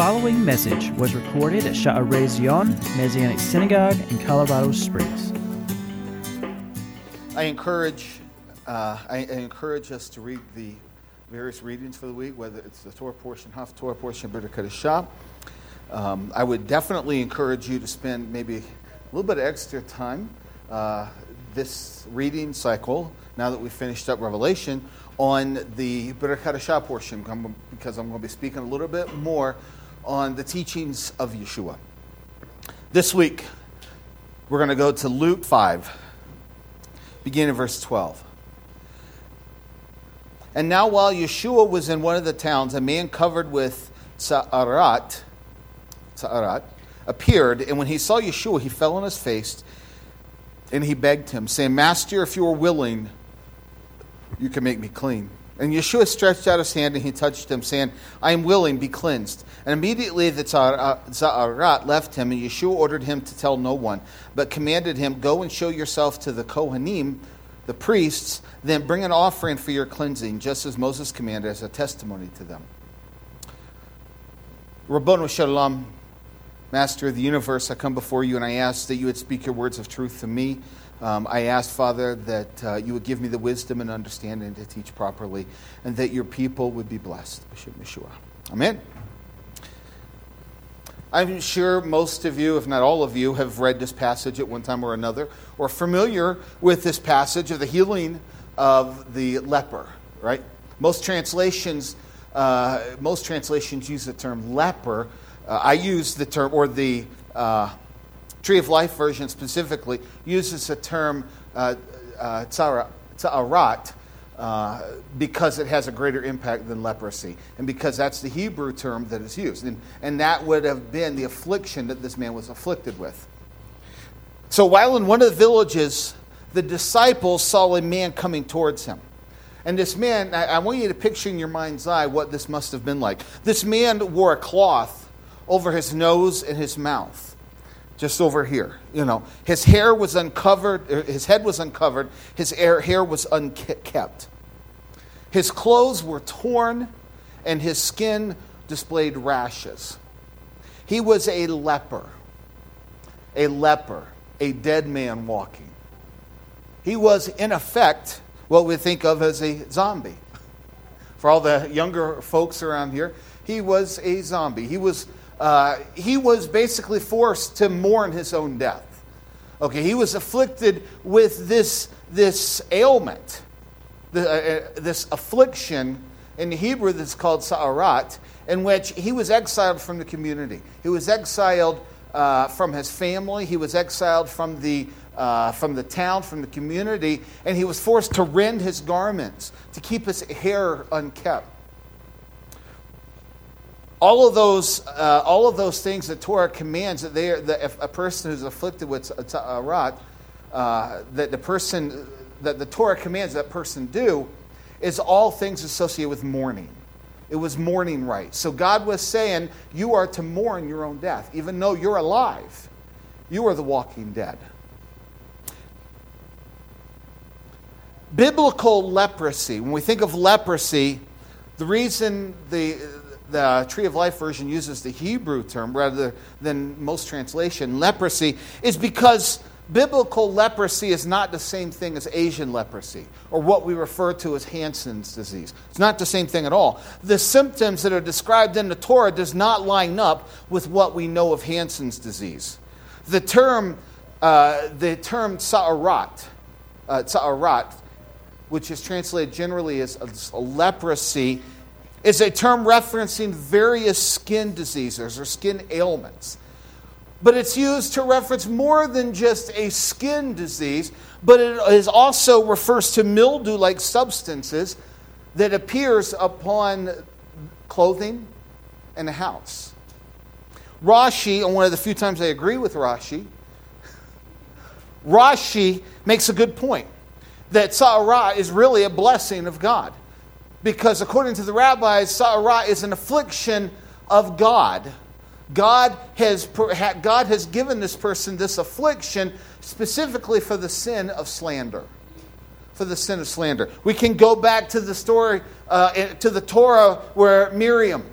following message was recorded at Sha'arei Zion Messianic Synagogue in Colorado Springs. I encourage, uh, I, I encourage us to read the various readings for the week, whether it's the Torah portion, Haftarah portion, Hadashah. Um, I would definitely encourage you to spend maybe a little bit of extra time uh, this reading cycle, now that we've finished up Revelation, on the Brit Hadashah portion, because I'm going to be speaking a little bit more on the teachings of Yeshua. This week, we're going to go to Luke 5, beginning in verse 12. And now, while Yeshua was in one of the towns, a man covered with Sa'arat, Sa'arat appeared, and when he saw Yeshua, he fell on his face and he begged him, saying, Master, if you are willing, you can make me clean. And Yeshua stretched out his hand and he touched him, saying, I am willing, be cleansed. And immediately the uh, Za'arat left him, and Yeshua ordered him to tell no one, but commanded him, Go and show yourself to the Kohanim, the priests, then bring an offering for your cleansing, just as Moses commanded as a testimony to them. Ribbono Shel Olam, Master of the universe, I come before you and I ask that you would speak your words of truth to me. Um, I ask, Father, that uh, you would give me the wisdom and understanding to teach properly, and that your people would be blessed. Amen. I'm sure most of you, if not all of you, have read this passage at one time or another, or familiar with this passage of the healing of the leper, right? Most translations, uh, most translations use the term leper. Uh, I use the term, or the uh, Tree of Life version specifically uses the term uh, uh, uh, because it has a greater impact than leprosy, and because that's the Hebrew term that is used. And, and that would have been the affliction that this man was afflicted with. So while in one of the villages, the disciples saw a man coming towards him. And this man, I, I want you to picture in your mind's eye what this must have been like. This man wore a cloth over his nose and his mouth just over here. You know, his hair was uncovered, er, his head was uncovered, his hair was unkept. His clothes were torn, and his skin displayed rashes. He was a leper, a leper, a dead man walking. He was, in effect, what we think of as a zombie. For all the younger folks around here, he was a zombie. He was uh, he was basically forced to mourn his own death. Okay, he was afflicted with this, this ailment, the, uh, uh, this affliction in Hebrew that's called sa'arat, in which he was exiled from the community. He was exiled uh, from his family, he was exiled from the, uh, from the town, from the community, and he was forced to rend his garments to keep his hair unkept all of those, uh, all of those things that Torah commands that they are, that if a person who's afflicted with a rot, uh, that the person that the Torah commands that person do, is all things associated with mourning. It was mourning right. So God was saying, you are to mourn your own death, even though you're alive. You are the walking dead. Biblical leprosy. When we think of leprosy, the reason the the Tree of Life version uses the Hebrew term rather than most translation, leprosy, is because biblical leprosy is not the same thing as Asian leprosy or what we refer to as Hansen's disease. It's not the same thing at all. The symptoms that are described in the Torah does not line up with what we know of Hansen's disease. The term, uh, the term sa'arat, uh, sa'arat, which is translated generally as, as leprosy, is a term referencing various skin diseases or skin ailments. But it's used to reference more than just a skin disease, but it is also refers to mildew like substances that appears upon clothing and a house. Rashi, and one of the few times I agree with Rashi, Rashi makes a good point that Sa'ara is really a blessing of God. Because according to the rabbis, Sa'ara is an affliction of God. God has, God has given this person this affliction specifically for the sin of slander. For the sin of slander. We can go back to the story, uh, to the Torah where Miriam,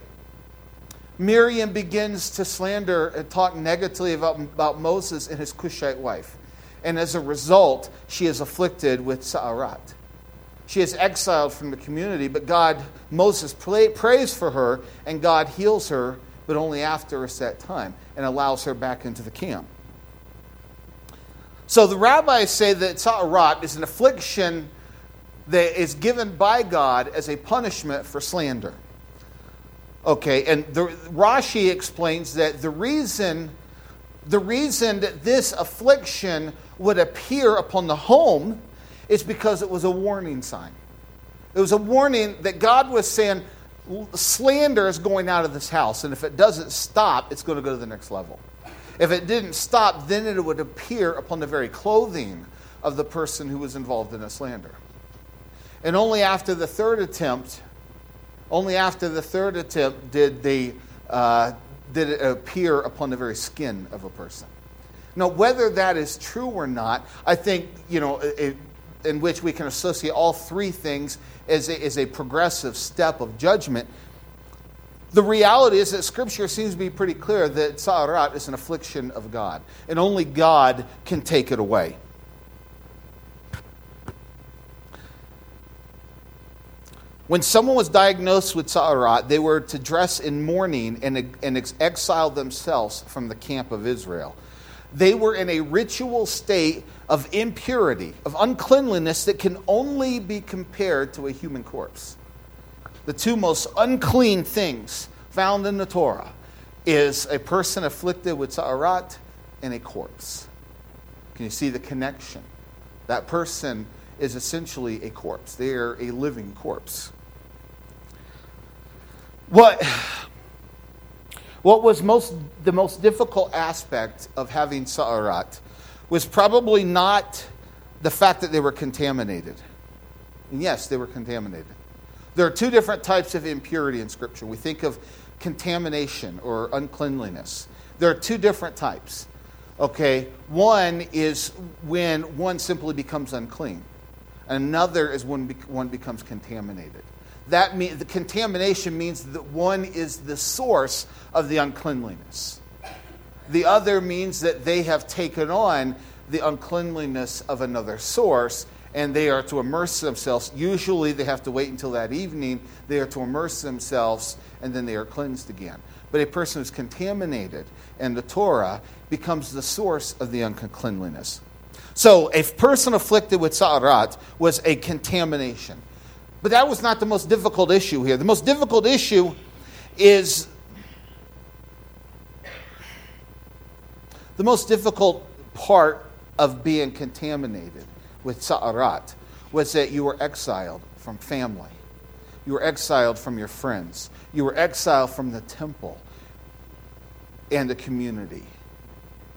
Miriam begins to slander and talk negatively about, about Moses and his Cushite wife. And as a result, she is afflicted with Sa'arat. She is exiled from the community, but God, Moses pray, prays for her, and God heals her, but only after a set time, and allows her back into the camp. So the rabbis say that Sa'arat is an affliction that is given by God as a punishment for slander. Okay, and the, Rashi explains that the reason, the reason that this affliction would appear upon the home is because it was a warning sign. It was a warning that God was saying, slander is going out of this house, and if it doesn't stop, it's going to go to the next level. If it didn't stop, then it would appear upon the very clothing of the person who was involved in a slander. And only after the third attempt only after the third attempt did, they, uh, did it appear upon the very skin of a person. Now, whether that is true or not, I think, you know, it, in which we can associate all three things as a, as a progressive step of judgment. The reality is that Scripture seems to be pretty clear that Sa'arat is an affliction of God, and only God can take it away. When someone was diagnosed with Sa'arat, they were to dress in mourning and, and exile themselves from the camp of Israel. They were in a ritual state of impurity, of uncleanliness that can only be compared to a human corpse. The two most unclean things found in the Torah is a person afflicted with Sa'arat and a corpse. Can you see the connection? That person is essentially a corpse. They are a living corpse. What, what was most, the most difficult aspect of having Sa'arat was probably not the fact that they were contaminated. And yes, they were contaminated. There are two different types of impurity in Scripture. We think of contamination or uncleanliness. There are two different types. Okay, one is when one simply becomes unclean. Another is when one becomes contaminated that mean, the contamination means that one is the source of the uncleanliness. The other means that they have taken on the uncleanliness of another source and they are to immerse themselves. Usually they have to wait until that evening. They are to immerse themselves and then they are cleansed again. But a person who's contaminated and the Torah becomes the source of the uncleanliness. So a person afflicted with sa'arat was a contamination. But that was not the most difficult issue here. The most difficult issue is the most difficult part of being contaminated with sa'arat was that you were exiled from family. You were exiled from your friends. You were exiled from the temple and the community.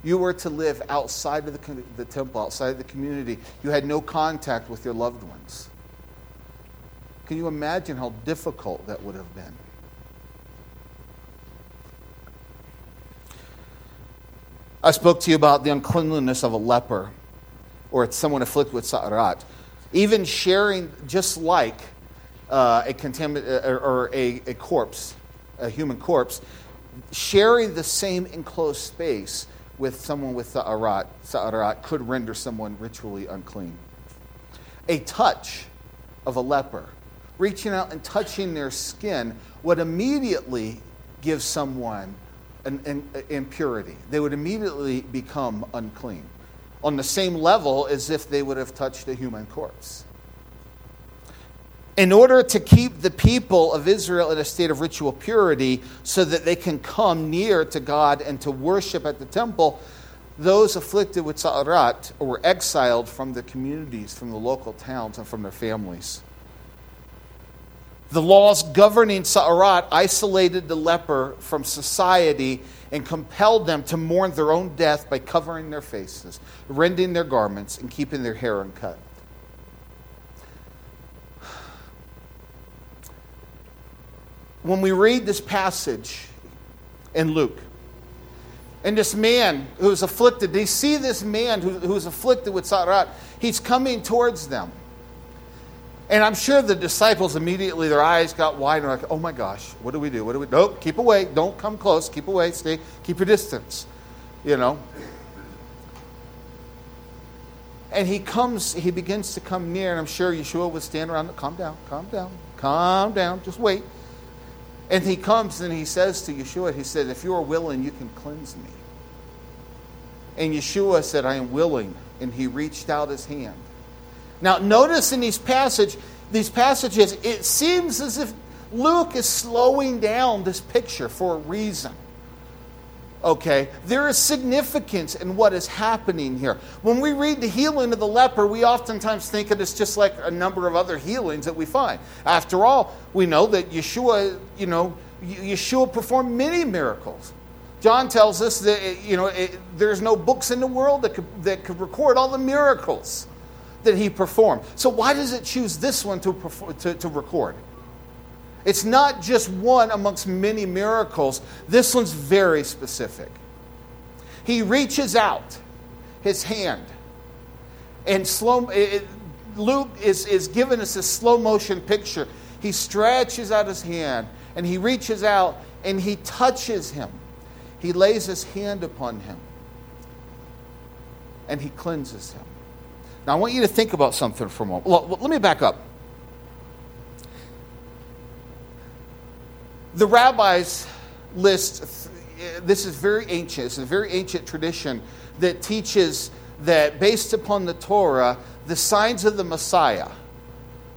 You were to live outside of the, the temple, outside of the community. You had no contact with your loved ones. Can you imagine how difficult that would have been? I spoke to you about the uncleanliness of a leper or someone afflicted with sa'arat. Even sharing, just like uh, a contamin- uh, or a, a corpse, a human corpse, sharing the same enclosed space with someone with sa'arat, sa'arat could render someone ritually unclean. A touch of a leper reaching out and touching their skin would immediately give someone an, an, an impurity. They would immediately become unclean on the same level as if they would have touched a human corpse. In order to keep the people of Israel in a state of ritual purity so that they can come near to God and to worship at the temple, those afflicted with Sa'arat were exiled from the communities, from the local towns, and from their families. The laws governing Sa'arat isolated the leper from society and compelled them to mourn their own death by covering their faces, rending their garments, and keeping their hair uncut. When we read this passage in Luke, and this man who's afflicted, they see this man who, who's afflicted with Sa'arat, he's coming towards them. And I'm sure the disciples immediately, their eyes got wide and like, oh my gosh, what do we do? What do we Nope, keep away. Don't come close. Keep away. Stay, keep your distance. You know? And he comes, he begins to come near, and I'm sure Yeshua would stand around, calm down, calm down, calm down, just wait. And he comes and he says to Yeshua, he said, if you are willing, you can cleanse me. And Yeshua said, I am willing. And he reached out his hand. Now, notice in these passage, these passages, it seems as if Luke is slowing down this picture for a reason. Okay, there is significance in what is happening here. When we read the healing of the leper, we oftentimes think it is just like a number of other healings that we find. After all, we know that Yeshua, you know, Yeshua performed many miracles. John tells us that you know it, there's no books in the world that could, that could record all the miracles that he performed. So why does it choose this one to, perform, to, to record? It's not just one amongst many miracles. This one's very specific. He reaches out his hand, and slow. It, Luke is, is giving us a slow motion picture. He stretches out his hand, and he reaches out, and he touches him. He lays his hand upon him, and he cleanses him. Now, I want you to think about something for a moment. Well, let me back up. The rabbis list, this is very ancient, it's a very ancient tradition that teaches that based upon the Torah, the signs of the Messiah,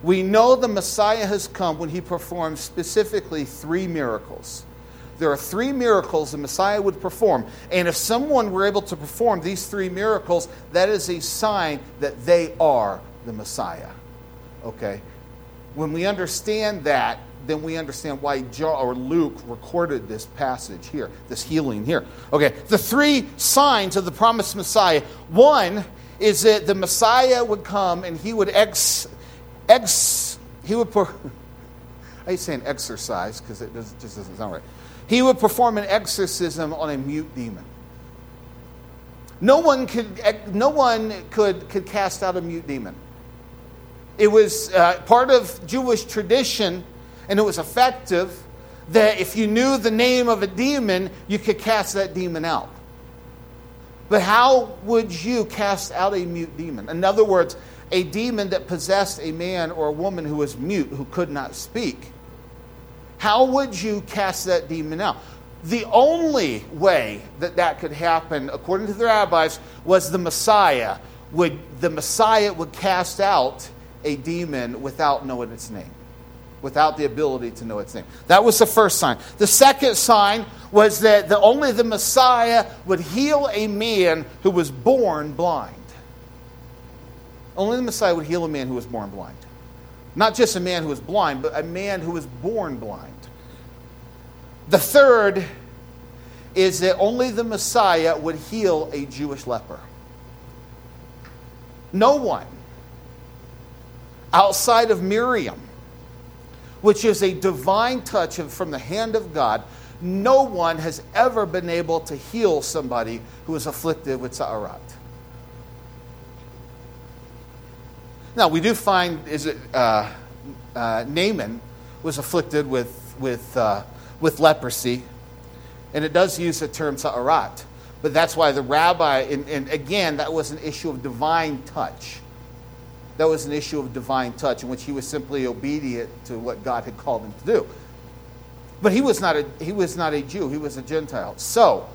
we know the Messiah has come when he performs specifically three miracles. There are three miracles the Messiah would perform. And if someone were able to perform these three miracles, that is a sign that they are the Messiah. Okay? When we understand that, then we understand why John or Luke recorded this passage here, this healing here. Okay, the three signs of the promised Messiah. One is that the Messiah would come and he would ex, ex he would. Per, I hate saying exercise because it just doesn't sound right. He would perform an exorcism on a mute demon. No one could, no one could, could cast out a mute demon. It was uh, part of Jewish tradition, and it was effective that if you knew the name of a demon, you could cast that demon out. But how would you cast out a mute demon? In other words, a demon that possessed a man or a woman who was mute, who could not speak. How would you cast that demon out? The only way that that could happen, according to the rabbis, was the Messiah. Would the Messiah would cast out a demon without knowing its name, without the ability to know its name. That was the first sign. The second sign was that the, only the Messiah would heal a man who was born blind. Only the Messiah would heal a man who was born blind. Not just a man who was blind, but a man who was born blind. The third is that only the Messiah would heal a Jewish leper. No one outside of Miriam, which is a divine touch from the hand of God, no one has ever been able to heal somebody who is afflicted with Sa'arat. Now, we do find is it, uh, uh, Naaman was afflicted with, with uh, with leprosy. And it does use the term sa'arat. But that's why the rabbi, and, and again, that was an issue of divine touch. That was an issue of divine touch in which he was simply obedient to what God had called him to do. But he was not a, he was not a Jew, he was a Gentile. So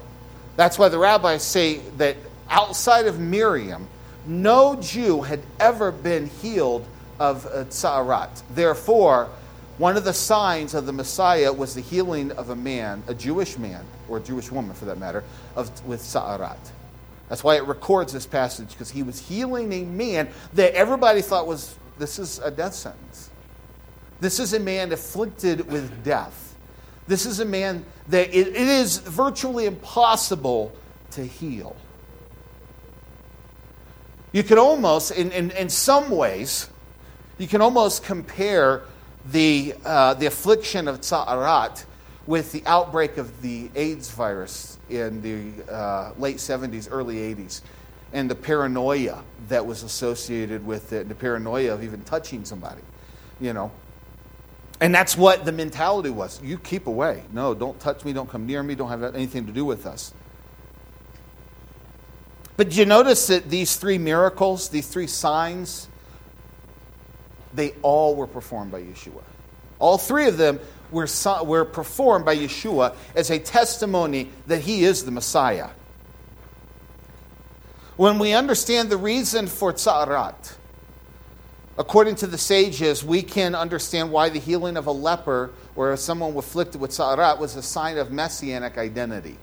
that's why the rabbis say that outside of Miriam, no Jew had ever been healed of uh, Sa'arat. Therefore, one of the signs of the Messiah was the healing of a man, a Jewish man, or a Jewish woman for that matter, of, with Sa'arat. That's why it records this passage, because he was healing a man that everybody thought was, this is a death sentence. This is a man afflicted with death. This is a man that it, it is virtually impossible to heal. You can almost, in, in, in some ways, you can almost compare the, uh, the affliction of Tsa'arat with the outbreak of the AIDS virus in the uh, late 70s, early 80s, and the paranoia that was associated with it, the paranoia of even touching somebody. you know. And that's what the mentality was. You keep away. No, don't touch me, don't come near me, don't have anything to do with us. But do you notice that these three miracles, these three signs, they all were performed by Yeshua. All three of them were, were performed by Yeshua as a testimony that he is the Messiah. When we understand the reason for tza'arat, according to the sages, we can understand why the healing of a leper or someone afflicted with tza'arat was a sign of messianic identity.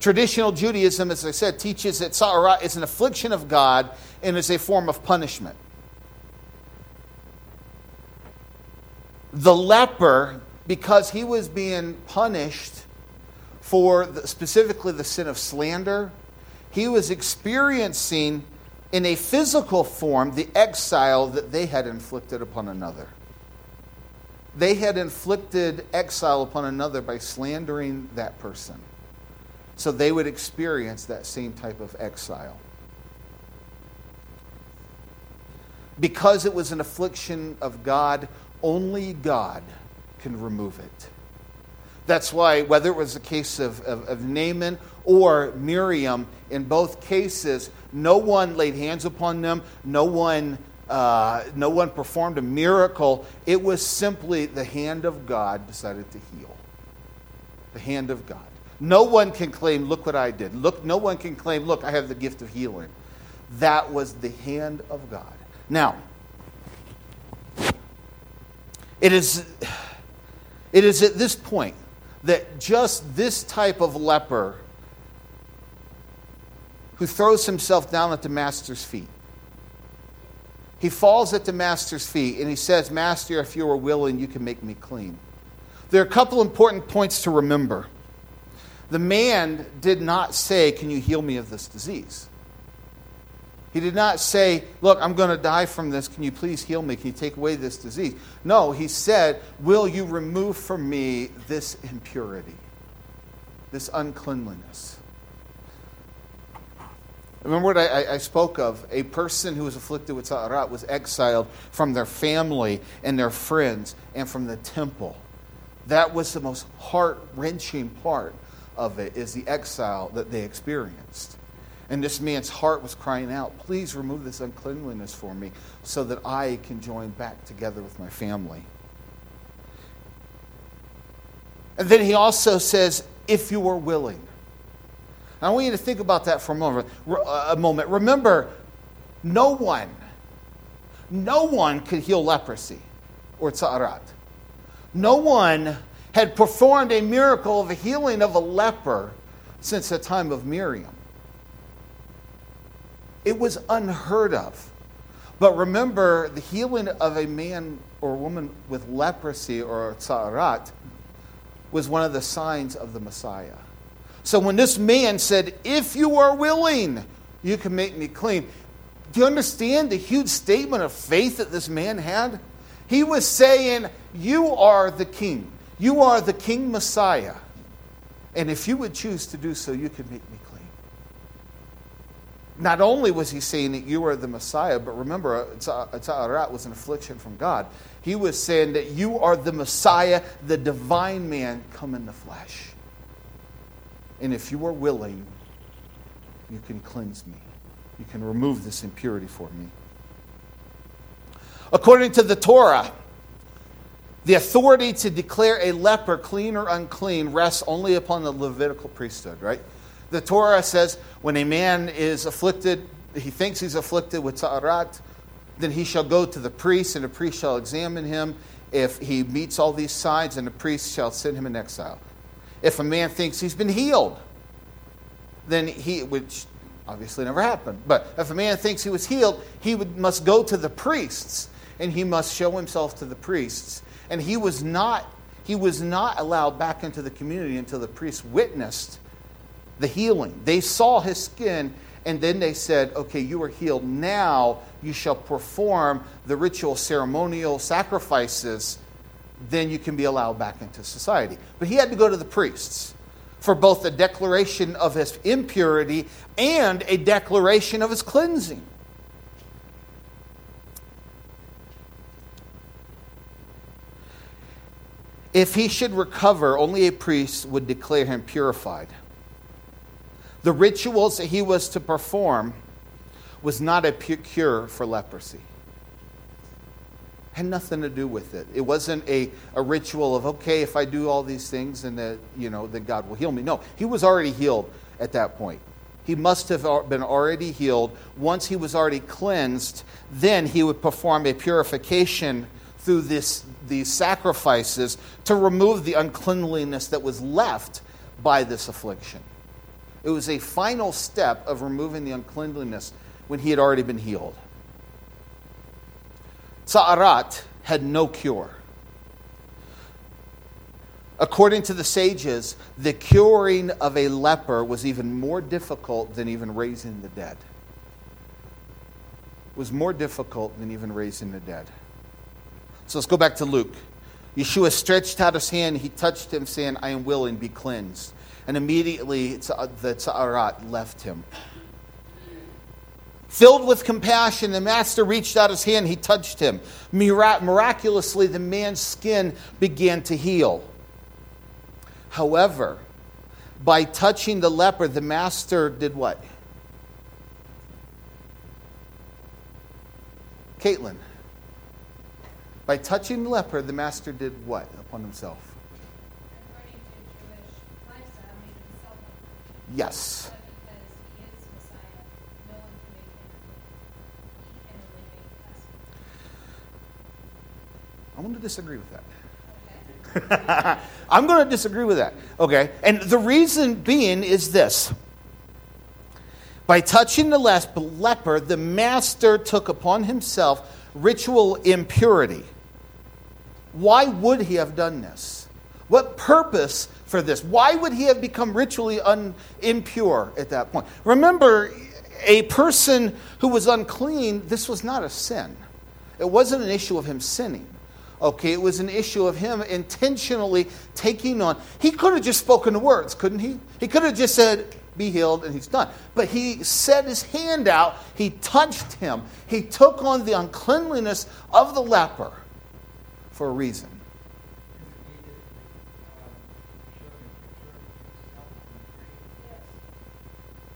Traditional Judaism, as I said, teaches that tza'arat is an affliction of God and is a form of punishment. The leper, because he was being punished for the, specifically the sin of slander, he was experiencing in a physical form the exile that they had inflicted upon another. They had inflicted exile upon another by slandering that person. So they would experience that same type of exile. Because it was an affliction of God, only God can remove it. That's why, whether it was the case of, of, of, Naaman or Miriam, in both cases, no one laid hands upon them, no one, uh, no one performed a miracle. It was simply the hand of God decided to heal. The hand of God. No one can claim, look what I did. Look, no one can claim, look, I have the gift of healing. That was the hand of God. Now, it is, it is at this point that just this type of leper who throws himself down at the master's feet. He falls at the master's feet and he says, Master, if you are willing, you can make me clean. There are a couple important points to remember. The man did not say, Can you heal me of this disease? He did not say, Look, I'm going to die from this. Can you please heal me? Can you take away this disease? No, he said, Will you remove from me this impurity, this uncleanliness? Remember what I, I, spoke of? A person who was afflicted with tza'arat was exiled from their family and their friends and from the temple. That was the most heart wrenching part of it, is the exile that they experienced. And this man's heart was crying out, Please remove this uncleanliness for me so that I can join back together with my family. And then he also says, If you are willing. I want you to think about that for a moment. A moment. Remember, no one, no one could heal leprosy or tzarat. No one had performed a miracle of a healing of a leper since the time of Miriam. It was unheard of. But remember, the healing of a man or woman with leprosy or tzarat was one of the signs of the Messiah. So when this man said, If you are willing, you can make me clean. Do you understand the huge statement of faith that this man had? He was saying, You are the king. You are the king Messiah. And if you would choose to do so, you can make me clean. Not only was he saying that you are the Messiah, but remember, uh, Tza'arat uh, was an affliction from God. He was saying that you are the Messiah, the divine man come in the flesh. And if you are willing, you can cleanse me. You can remove this impurity for me. According to the Torah, the authority to declare a leper clean or unclean rests only upon the Levitical priesthood, right? The Torah says when a man is afflicted, he thinks he's afflicted with ta'arat, then he shall go to the priest, and the priest shall examine him. If he meets all these signs, and the priest shall send him in exile. If a man thinks he's been healed, then he, which obviously never happened, but if a man thinks he was healed, he would, must go to the priests, and he must show himself to the priests. And he was not, he was not allowed back into the community until the priest witnessed the healing. They saw his skin, and then they said, Okay, you are healed. Now you shall perform the ritual ceremonial sacrifices. Then you can be allowed back into society. But he had to go to the priests for both a declaration of his impurity and a declaration of his cleansing. If he should recover, only a priest would declare him purified. The rituals that he was to perform was not a cure for leprosy. Had nothing to do with it. It wasn't a, a ritual of, okay, if I do all these things, and that, you know, then God will heal me. No, he was already healed at that point. He must have been already healed. Once he was already cleansed, then he would perform a purification through this, these sacrifices to remove the uncleanliness that was left by this affliction. It was a final step of removing the uncleanliness when he had already been healed. Sa'arat had no cure. According to the sages, the curing of a leper was even more difficult than even raising the dead. It was more difficult than even raising the dead. So let's go back to Luke. Yeshua stretched out his hand, he touched him, saying, I am willing, be cleansed. And immediately the Tza'arat left him. Filled with compassion, the master reached out his hand, he touched him. Miraculously, the man's skin began to heal. However, by touching the leper, the master did what? Caitlin. By touching the leper, the master did what upon himself? Yes. I'm going to disagree with that. I'm going to disagree with that. Okay? And the reason being is this. By touching the leper, the master took upon himself ritual impurity. Why would he have done this? What purpose for this? Why would he have become ritually un- impure at that point? Remember, a person who was unclean, this was not a sin. It wasn't an issue of him sinning. Okay, it was an issue of him intentionally taking on. He could have just spoken the words, couldn't he? He could have just said, Be healed, and he's done. But he set his hand out, he touched him, he took on the uncleanliness of the leper for a reason.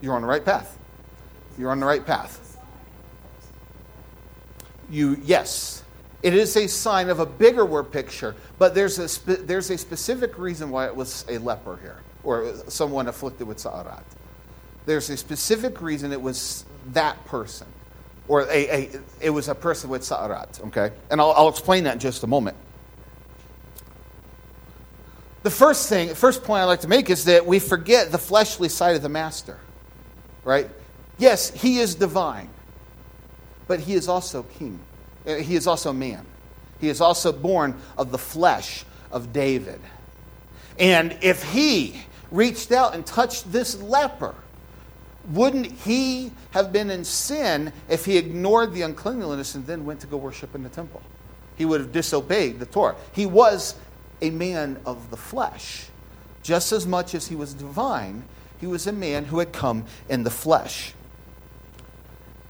You're on the right path. You're on the right path. You, yes, it is a sign of a bigger word picture, but there's a, spe- there's a specific reason why it was a leper here, or someone afflicted with sa'arat. There's a specific reason it was that person, or a, a it was a person with sa'arat, okay? And I'll, I'll explain that in just a moment. The first thing, first point I'd like to make is that we forget the fleshly side of the master, right? Yes, he is divine, but he is also king. Uh, he is also man. He is also born of the flesh of David. And if he reached out and touched this leper, wouldn't he have been in sin if he ignored the uncleanliness and then went to go worship in the temple? He would have disobeyed the Torah. He was a man of the flesh. Just as much as he was divine, he was a man who had come in the flesh.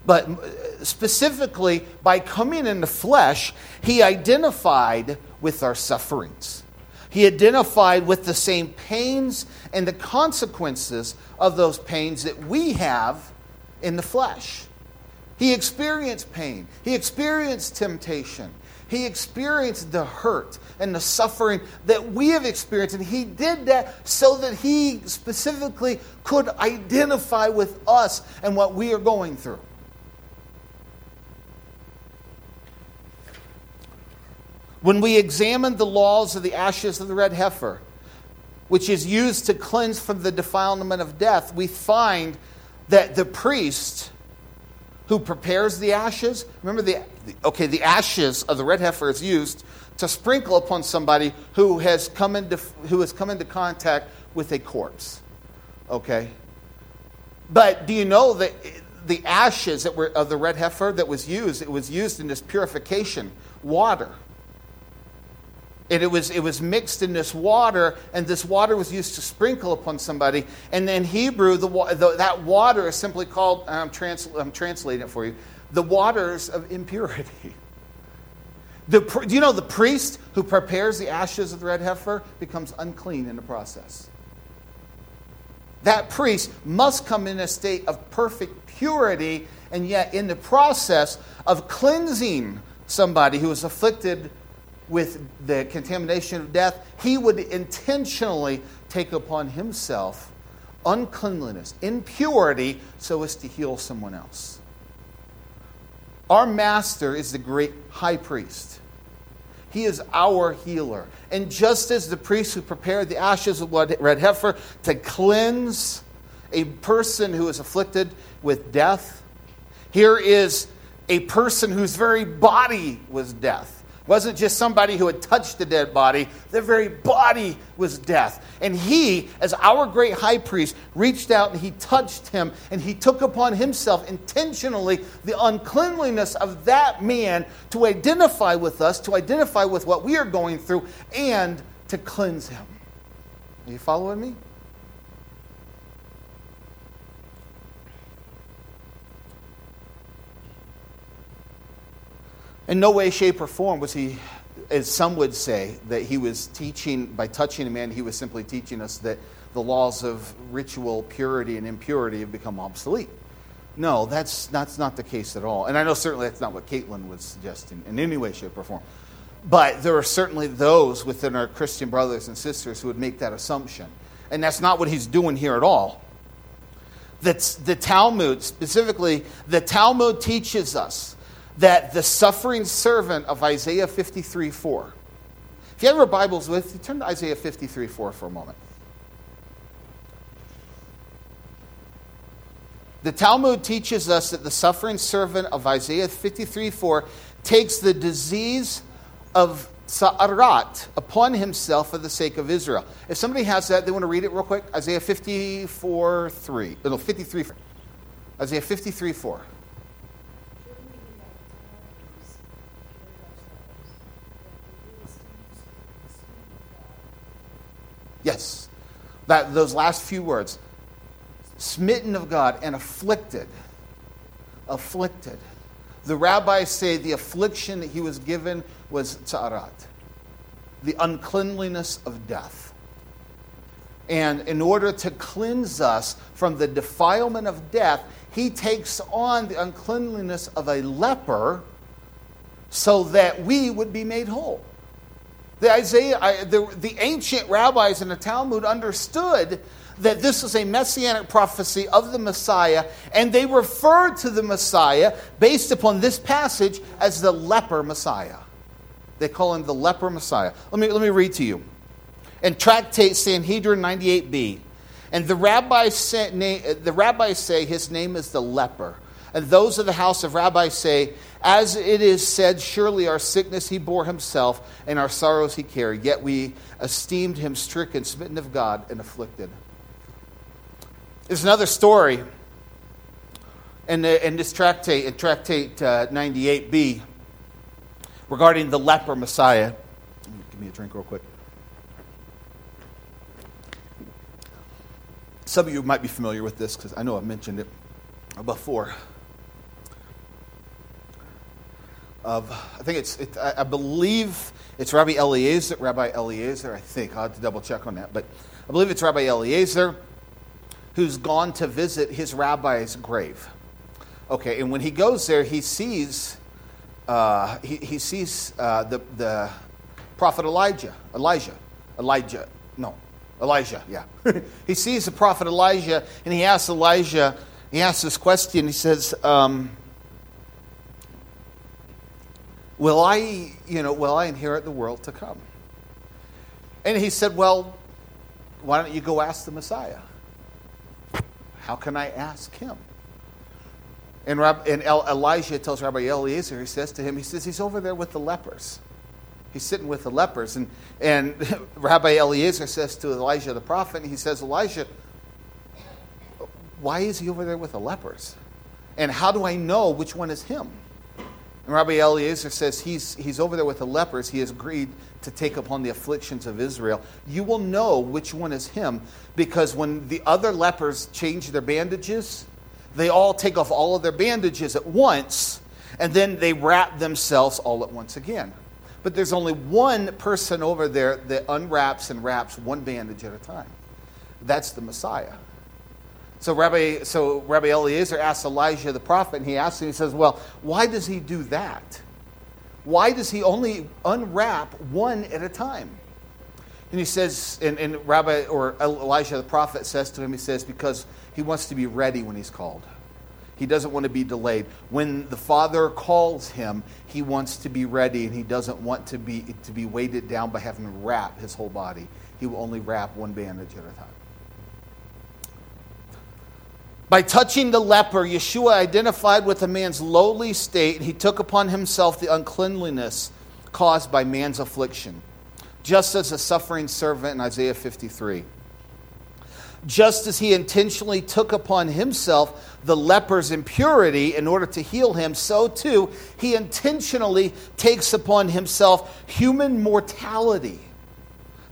But uh, specifically, by coming in the flesh, he identified with our sufferings. He identified with the same pains and the consequences of those pains that we have in the flesh. He experienced pain, he experienced temptation, he experienced the hurt and the suffering that we have experienced. And he did that so that he specifically could identify with us and what we are going through. When we examine the laws of the ashes of the red heifer, which is used to cleanse from the defilement of death, we find that the priest who prepares the ashes, remember the okay, the ashes of the red heifer is used to sprinkle upon somebody who has come into who has come into contact with a corpse. Okay? But do you know that the ashes that were of the red heifer that was used, it was used in this purification water and it was, it was mixed in this water, and this water was used to sprinkle upon somebody. And in Hebrew, the, the, that water is simply called, I'm, trans, I'm translating it for you, the waters of impurity. The, do you know the priest who prepares the ashes of the red heifer becomes unclean in the process? That priest must come in a state of perfect purity, and yet in the process of cleansing somebody who is afflicted with the contamination of death, he would intentionally take upon himself uncleanliness, impurity, so as to heal someone else. Our master is the great high priest. He is our healer. And just as the priest who prepared the ashes of red heifer to cleanse a person who is afflicted with death, here is a person whose very body was death wasn't just somebody who had touched the dead body, their very body was death. And he, as our great high priest, reached out and he touched him and he took upon himself intentionally the uncleanliness of that man to identify with us, to identify with what we are going through, and to cleanse him. Are you following me? In no way, shape, or form was he, as some would say, that he was teaching, by touching a man, he was simply teaching us that the laws of ritual purity and impurity have become obsolete. No, that's, that's not the case at all. And I know certainly that's not what Caitlin was suggesting in any way, shape, or form. But there are certainly those within our Christian brothers and sisters who would make that assumption. And that's not what he's doing here at all. That's the Talmud, specifically, the Talmud teaches us that the suffering servant of Isaiah 53 4. If you have your Bibles with you, turn to Isaiah 53 4 for a moment. The Talmud teaches us that the suffering servant of Isaiah 53 4 takes the disease of Sa'arat upon himself for the sake of Israel. If somebody has that, they want to read it real quick. Isaiah 54 3. No, 53. Isaiah 53 4. Yes. That, those last few words smitten of God and afflicted. Afflicted. The rabbis say the affliction that he was given was tza'arat, the uncleanliness of death. And in order to cleanse us from the defilement of death, he takes on the uncleanliness of a leper so that we would be made whole. The Isaiah, the, the ancient rabbis in the Talmud understood that this is a messianic prophecy of the Messiah, and they referred to the Messiah based upon this passage as the leper Messiah. They call him the leper Messiah. Let me, let me read to you. In Tractate Sanhedrin 98b, and the rabbis, say, the rabbis say his name is the leper. And those of the house of rabbis say, As it is said, surely our sickness he bore himself, and our sorrows he carried. Yet we esteemed him stricken, smitten of God, and afflicted. There's another story in, the, in this tractate, in Tractate uh, 98b, regarding the leper Messiah. Give me a drink real quick. Some of you might be familiar with this because I know I've mentioned it before of, I think it's, it, I, believe it's Rabbi Eliezer, Rabbi Eliezer, I think. I'll have to double check on that. But I believe it's Rabbi Eliezer who's gone to visit his rabbi's grave. Okay, and when he goes there, he sees, uh, he, he sees uh, the, the prophet Elijah. Elijah. Elijah. No, Elijah, yeah. he sees the prophet Elijah, and he asks Elijah, he asks this question. He says, um, Will I, you know, will I inherit the world to come? And he said, Well, why don't you go ask the Messiah? How can I ask him? And, Rab, and Elijah tells Rabbi Eliezer, he says to him, he says, he's over there with the lepers. He's sitting with the lepers. And, and Rabbi Eliezer says to Elijah the prophet, he says, Elijah, why is he over there with the lepers? And how do I know which one is him? And Rabbi Eliezer says he's, he's over there with the lepers. He has agreed to take upon the afflictions of Israel. You will know which one is him because when the other lepers change their bandages, they all take off all of their bandages at once and then they wrap themselves all at once again. But there's only one person over there that unwraps and wraps one bandage at a time. That's the Messiah. So Rabbi, so Rabbi Eliezer asks Elijah the prophet, and he asks him, he says, Well, why does he do that? Why does he only unwrap one at a time? And he says, and, and Rabbi or Elijah the prophet says to him, he says, because he wants to be ready when he's called. He doesn't want to be delayed. When the Father calls him, he wants to be ready and he doesn't want to be, to be weighted down by having to wrap his whole body. He will only wrap one bandage at a time. By touching the leper, Yeshua identified with the man's lowly state. And he took upon himself the uncleanliness caused by man's affliction, just as a suffering servant in Isaiah 53 just as he intentionally took upon himself the leper's impurity in order to heal him, so too he intentionally takes upon himself human mortality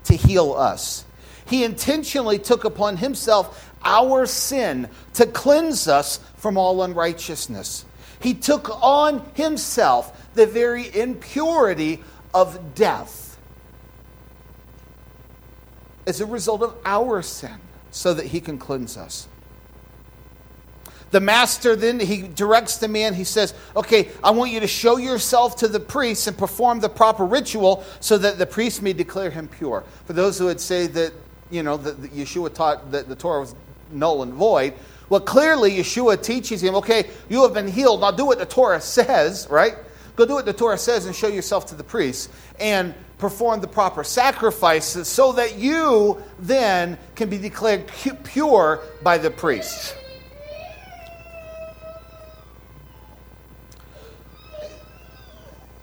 to heal us. He intentionally took upon himself our sin to cleanse us from all unrighteousness. He took on himself the very impurity of death as a result of our sin so that he can cleanse us. The master then he directs the man. He says, "Okay, I want you to show yourself to the priest and perform the proper ritual so that the priest may declare him pure." For those who would say that you know that Yeshua taught that the Torah was null and void, well, clearly Yeshua teaches him, "Okay, you have been healed. Now do what the Torah says, right? Go do what the Torah says and show yourself to the priest and perform the proper sacrifices so that you then can be declared pure by the priest.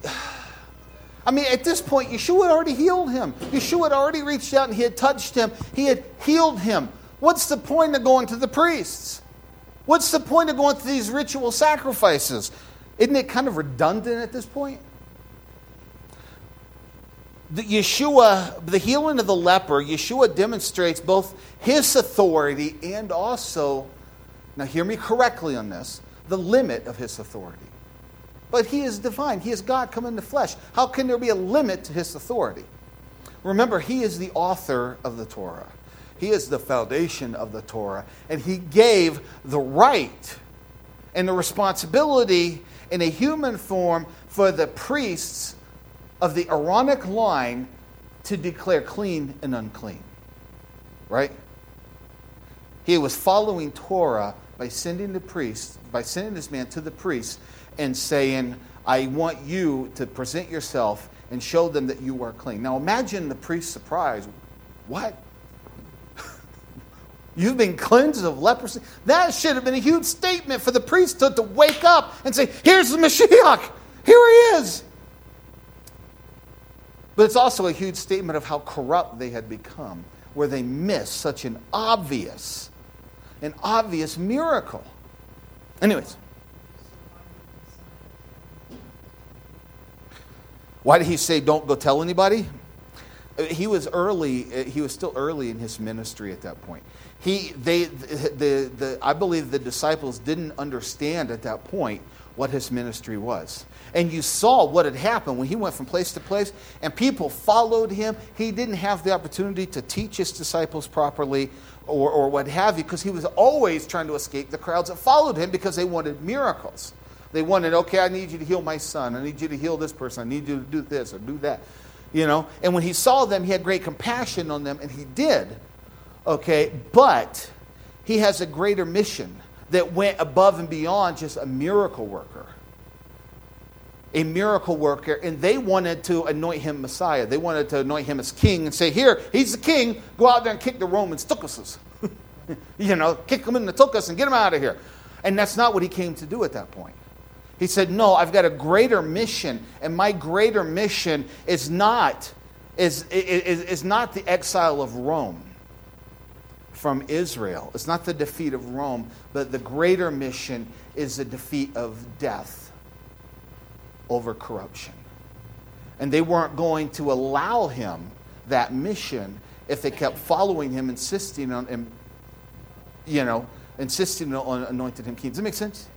I mean, at this point, Yeshua had already healed him. Yeshua had already reached out and he had touched him. He had healed him. What's the point of going to the priests? What's the point of going to these ritual sacrifices? Isn't it kind of redundant at this point? The Yeshua, the healing of the leper, Yeshua demonstrates both his authority and also, now hear me correctly on this, the limit of his authority. But he is divine. He is God come in the flesh. How can there be a limit to his authority? Remember, he is the author of the Torah. He is the foundation of the Torah. And he gave the right and the responsibility in a human form for the priests of the Aaronic line to declare clean and unclean. Right? He was following Torah by sending the priest, by sending this man to the priest and saying, I want you to present yourself and show them that you are clean. Now imagine the priest's surprise. What? You've been cleansed of leprosy. That should have been a huge statement for the priesthood to wake up and say, Here's the Mashiach. Here he is. But it's also a huge statement of how corrupt they had become, where they missed such an obvious, an obvious miracle. Anyways. Why did he say, Don't go tell anybody? He was early, eh, he was still early in his ministry at that point he, they, the, the, I believe the disciples didn't understand at that point what his ministry was. And you saw what had happened when he went from place to place and people followed him. He didn't have the opportunity to teach his disciples properly or, or what have you because he was always trying to escape the crowds that followed him because they wanted miracles. They wanted, okay, I need you to heal my son. I need you to heal this person. I need you to do this or do that. You know? And when he saw them, he had great compassion on them, and he did. Okay, but he has a greater mission that went above and beyond just a miracle worker. A miracle worker, and they wanted to anoint him Messiah. They wanted to anoint him as king and say, Here, he's the king. Go out there and kick the Romans' tukuses. you know, kick them in the tukus and get them out of here. And that's not what he came to do at that point. He said, No, I've got a greater mission, and my greater mission is not, is, is, is not the exile of Rome from Israel. It's not the defeat of Rome, but the greater mission is the defeat of death over corruption. And they weren't going to allow him that mission if they kept following him, insisting on him, you know, insisting on anointing him king. Does that make sense?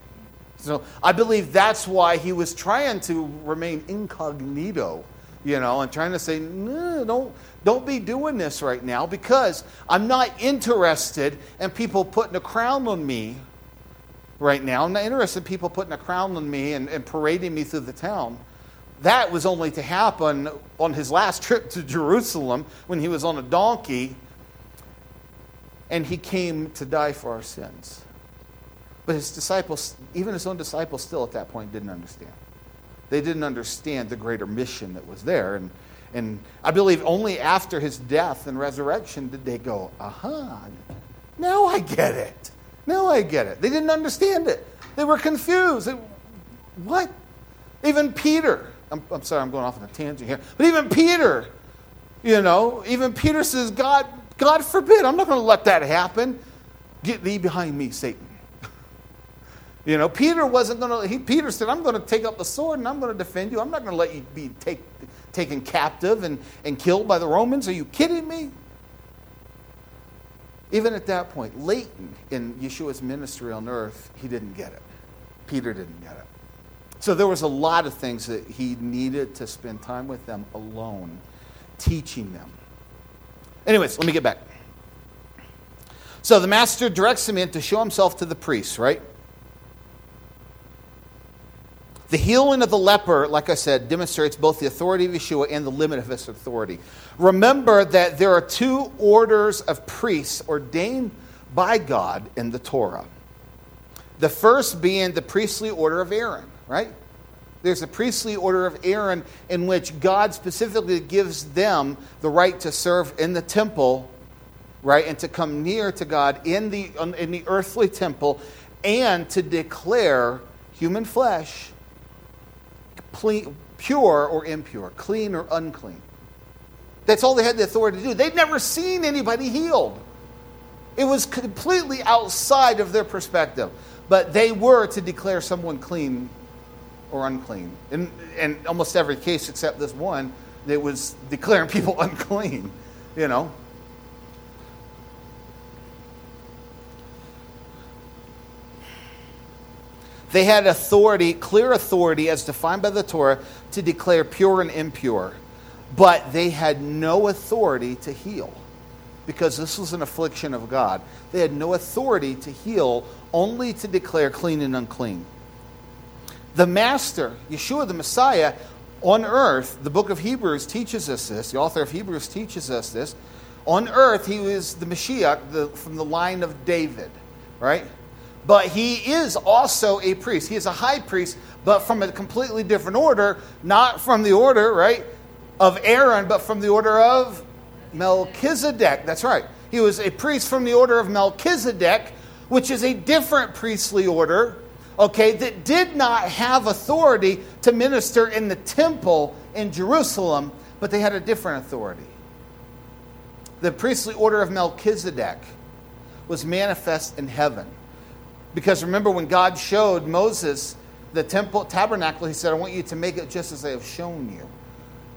So I believe that's why he was trying to remain incognito you know, and trying to say, no, don't, don't be doing this right now because I'm not interested in people putting a crown on me right now. I'm not interested in people putting a crown on me and, and parading me through the town. That was only to happen on his last trip to Jerusalem when he was on a donkey and he came to die for our sins. But his disciples, even his own disciples, still at that point didn't understand. They didn't understand the greater mission that was there. And, and I believe only after his death and resurrection did they go, aha, now I get it. Now I get it. They didn't understand it. They were confused. They, what? Even Peter, I'm, I'm sorry, I'm going off on a tangent here, but even Peter, you know, even Peter says, God, God forbid, I'm not going to let that happen. Get thee behind me, Satan. You know, Peter wasn't going to, Peter said, I'm going to take up the sword and I'm going to defend you. I'm not going to let you be take, taken captive and, and killed by the Romans. Are you kidding me? Even at that point, latent in Yeshua's ministry on earth, he didn't get it. Peter didn't get it. So there was a lot of things that he needed to spend time with them alone, teaching them. Anyways, let me get back. So the master directs him in to show himself to the priests, right? The healing of the leper, like I said, demonstrates both the authority of Yeshua and the limit of his authority. Remember that there are two orders of priests ordained by God in the Torah. The first being the priestly order of Aaron, right? There's a priestly order of Aaron in which God specifically gives them the right to serve in the temple, right, and to come near to God in the, in the earthly temple and to declare human flesh pure or impure, clean or unclean. That's all they had the authority to do. They'd never seen anybody healed. It was completely outside of their perspective. But they were to declare someone clean or unclean. In, in almost every case except this one, it was declaring people unclean, you know. They had authority, clear authority as defined by the Torah, to declare pure and impure. But they had no authority to heal because this was an affliction of God. They had no authority to heal, only to declare clean and unclean. The Master, Yeshua the Messiah, on earth, the book of Hebrews teaches us this, the author of Hebrews teaches us this. On earth, he was the Mashiach the, from the line of David, right? But he is also a priest. He is a high priest, but from a completely different order, not from the order, right, of Aaron, but from the order of Melchizedek. That's right. He was a priest from the order of Melchizedek, which is a different priestly order, okay, that did not have authority to minister in the temple in Jerusalem, but they had a different authority. The priestly order of Melchizedek was manifest in heaven. Because remember, when God showed Moses the temple tabernacle, he said, I want you to make it just as I have shown you.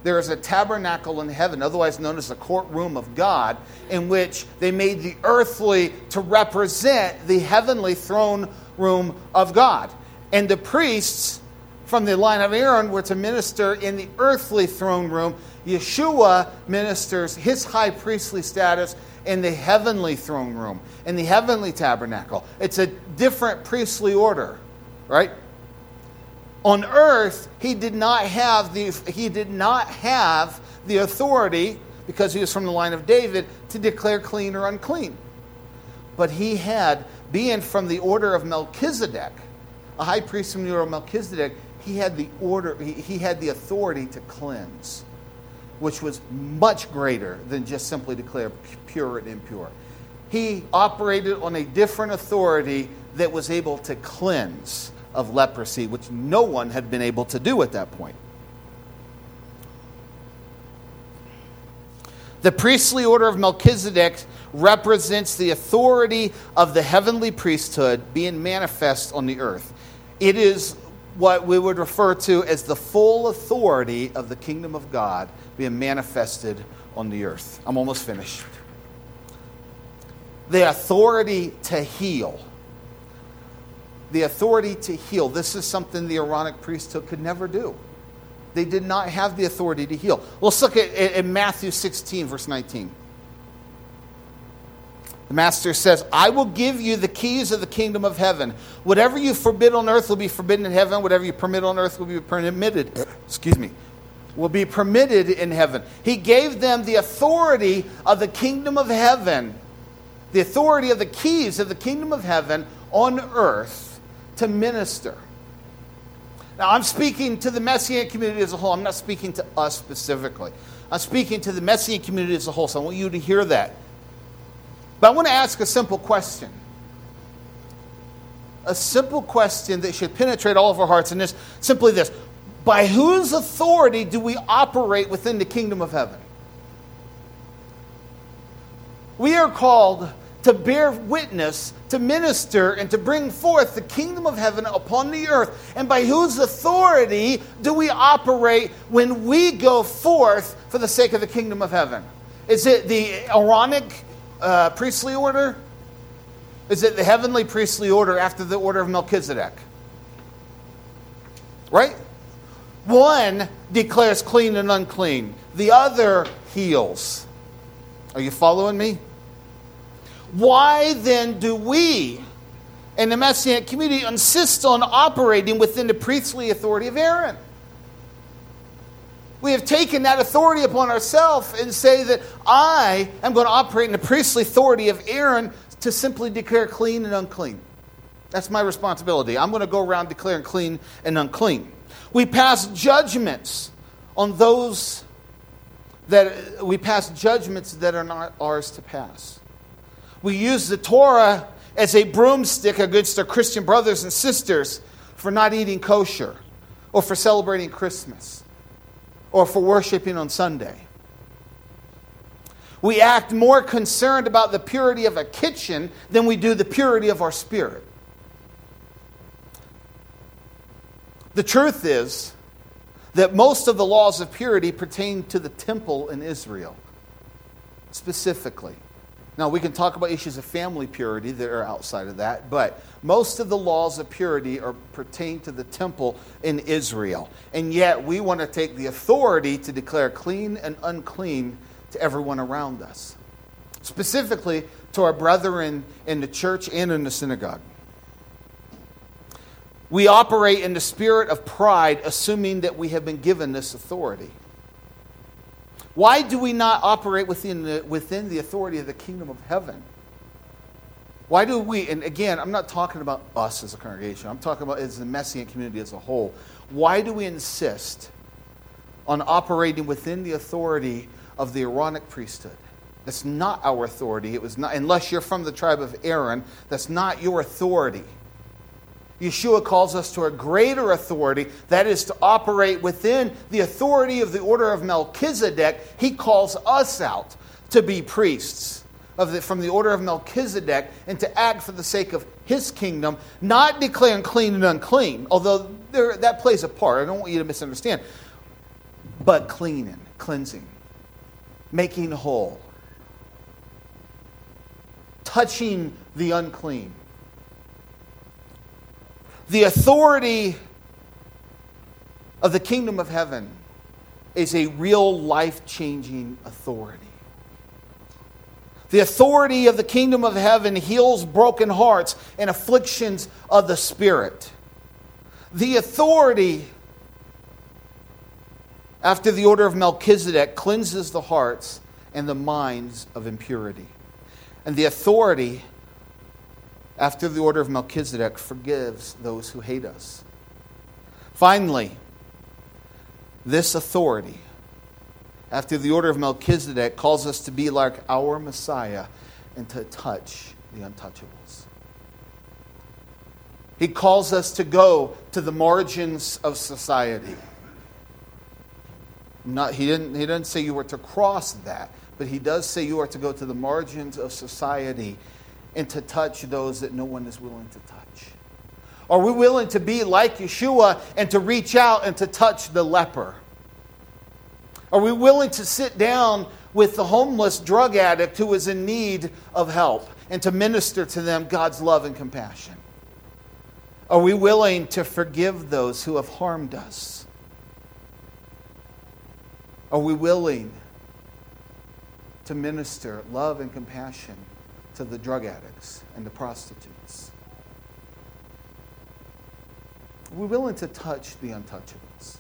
There is a tabernacle in heaven, otherwise known as the courtroom of God, in which they made the earthly to represent the heavenly throne room of God. And the priests from the line of Aaron were to minister in the earthly throne room. Yeshua ministers his high priestly status in the heavenly throne room, in the heavenly tabernacle. It's a different priestly order, right? On earth, he did not have the, he did not have the authority, because he was from the line of David, to declare clean or unclean. But he had, being from the order of Melchizedek, a high priest from the order of Melchizedek, he had the order, he, he had the authority to cleanse which was much greater than just simply declare pure and impure. He operated on a different authority that was able to cleanse of leprosy, which no one had been able to do at that point. The priestly order of Melchizedek represents the authority of the heavenly priesthood being manifest on the earth. It is what we would refer to as the full authority of the kingdom of God being manifested on the earth. I'm almost finished. The authority to heal. The authority to heal. This is something the Aaronic priesthood could never do. They did not have the authority to heal. Let's look at, at Matthew 16, verse 19. The master says, I will give you the keys of the kingdom of heaven. Whatever you forbid on earth will be forbidden in heaven. Whatever you permit on earth will be permitted. Excuse me. Will be permitted in heaven. He gave them the authority of the kingdom of heaven, the authority of the keys of the kingdom of heaven on earth to minister. Now, I'm speaking to the Messianic community as a whole. I'm not speaking to us specifically. I'm speaking to the Messianic community as a whole, so I want you to hear that. But I want to ask a simple question. A simple question that should penetrate all of our hearts, and it's simply this By whose authority do we operate within the kingdom of heaven? We are called to bear witness, to minister, and to bring forth the kingdom of heaven upon the earth. And by whose authority do we operate when we go forth for the sake of the kingdom of heaven? Is it the Aaronic uh, priestly order? Is it the heavenly priestly order after the order of Melchizedek? Right? One declares clean and unclean, the other heals. Are you following me? Why then do we in the Messianic community insist on operating within the priestly authority of Aaron? We have taken that authority upon ourselves and say that I am going to operate in the priestly authority of Aaron to simply declare clean and unclean. That's my responsibility. I'm going to go around declaring clean and unclean. We pass judgments on those that we pass judgments that are not ours to pass. We use the Torah as a broomstick against our Christian brothers and sisters for not eating kosher or for celebrating Christmas or for worshiping on Sunday. We act more concerned about the purity of a kitchen than we do the purity of our spirit. The truth is that most of the laws of purity pertain to the temple in Israel, specifically. Now, we can talk about issues of family purity that are outside of that, but most of the laws of purity are pertain to the temple in Israel. And yet, we want to take the authority to declare clean and unclean to everyone around us, specifically to our brethren in the church and in the synagogue. We operate in the spirit of pride, assuming that we have been given this authority. Why do we not operate within the, within the authority of the kingdom of heaven? Why do we, and again, I'm not talking about us as a congregation, I'm talking about as the Messianic community as a whole. Why do we insist on operating within the authority of the Aaronic priesthood? That's not our authority. It was not, unless you're from the tribe of Aaron, that's not your authority. Yeshua calls us to a greater authority, that is to operate within the authority of the order of Melchizedek. He calls us out to be priests of the, from the order of Melchizedek and to act for the sake of his kingdom, not declaring clean and unclean, although there, that plays a part. I don't want you to misunderstand. But cleaning, cleansing, making whole, touching the unclean the authority of the kingdom of heaven is a real life changing authority. The authority of the kingdom of heaven heals broken hearts and afflictions of the spirit. The authority, after the order of Melchizedek, cleanses the hearts and the minds of impurity. And the authority after the order of Melchizedek, forgives those who hate us. Finally, this authority, after the order of Melchizedek, calls us to be like our Messiah and to touch the untouchables. He calls us to go to the margins of society. Not, he, didn't, he didn't say you were to cross that, but he does say you are to go to the margins of society and to touch those that no one is willing to touch? Are we willing to be like Yeshua and to reach out and to touch the leper? Are we willing to sit down with the homeless drug addict who is in need of help and to minister to them God's love and compassion? Are we willing to forgive those who have harmed us? Are we willing to minister love and compassion to the drug addicts and the prostitutes? We're we willing to touch the untouchables?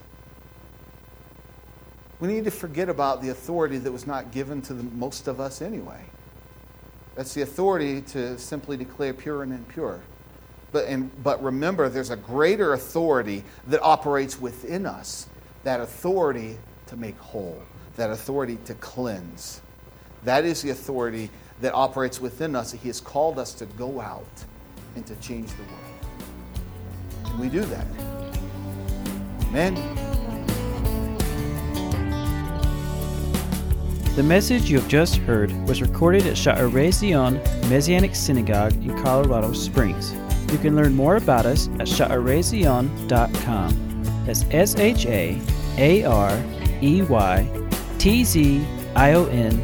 We need to forget about the authority that was not given to the, most of us anyway. That's the authority to simply declare pure and impure. But, and, but remember, there's a greater authority that operates within us that authority to make whole, that authority to cleanse. That is the authority that operates within us. He has called us to go out and to change the world. And we do that. Amen. The message you have just heard was recorded at Shaarey Tzion Messianic Synagogue in Colorado Springs. You can learn more about us at shaareytzion.com. That's S H A A R E Y T Z I O N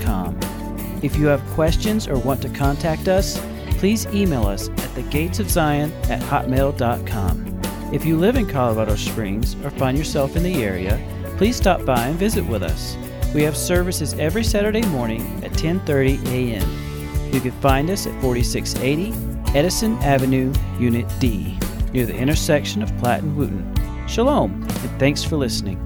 com. If you have questions or want to contact us, please email us at thegatesofzion at hotmail.com. If you live in Colorado Springs or find yourself in the area, please stop by and visit with us. We have services every Saturday morning at 10:30 a.m. You can find us at 4680 Edison Avenue, Unit D, near the intersection of Platte and Wooten. Shalom, and thanks for listening.